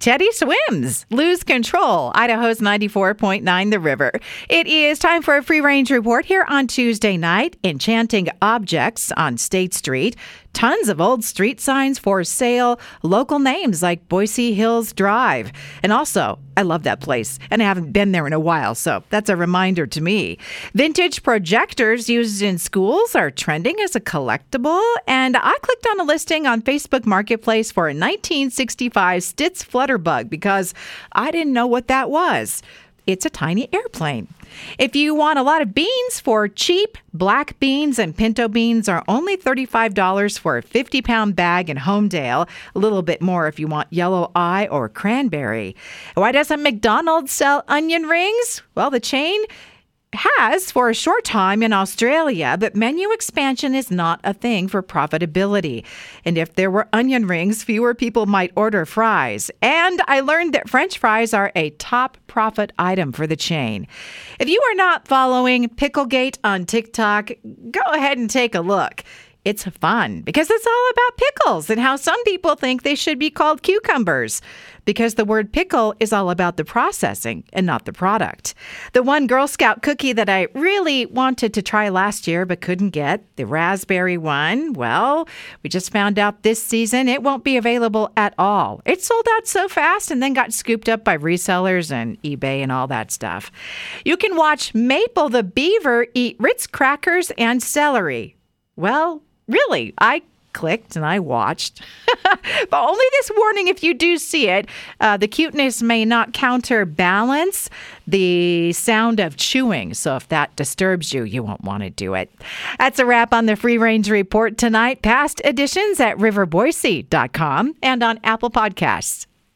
Teddy swims, lose control. Idaho's 94.9 The River. It is time for a free range report here on Tuesday night. Enchanting objects on State Street. Tons of old street signs for sale, local names like Boise Hills Drive. And also, I love that place, and I haven't been there in a while, so that's a reminder to me. Vintage projectors used in schools are trending as a collectible, and I clicked on a listing on Facebook Marketplace for a 1965 Stits Flutterbug because I didn't know what that was. It's a tiny airplane. If you want a lot of beans for cheap, black beans and pinto beans are only $35 for a 50 pound bag in Homedale. A little bit more if you want yellow eye or cranberry. Why doesn't McDonald's sell onion rings? Well, the chain has for a short time in Australia, but menu expansion is not a thing for profitability. And if there were onion rings, fewer people might order fries. And I learned that French fries are a top profit item for the chain. If you are not following Picklegate on TikTok, go ahead and take a look it's fun because it's all about pickles and how some people think they should be called cucumbers because the word pickle is all about the processing and not the product. The one Girl Scout cookie that I really wanted to try last year but couldn't get, the raspberry one, well, we just found out this season it won't be available at all. It sold out so fast and then got scooped up by resellers and eBay and all that stuff. You can watch Maple the beaver eat Ritz crackers and celery. Well, really, I clicked and I watched. but only this warning if you do see it. Uh, the cuteness may not counterbalance the sound of chewing. So if that disturbs you, you won't want to do it. That's a wrap on the Free Range Report tonight. Past editions at riverboise.com and on Apple Podcasts.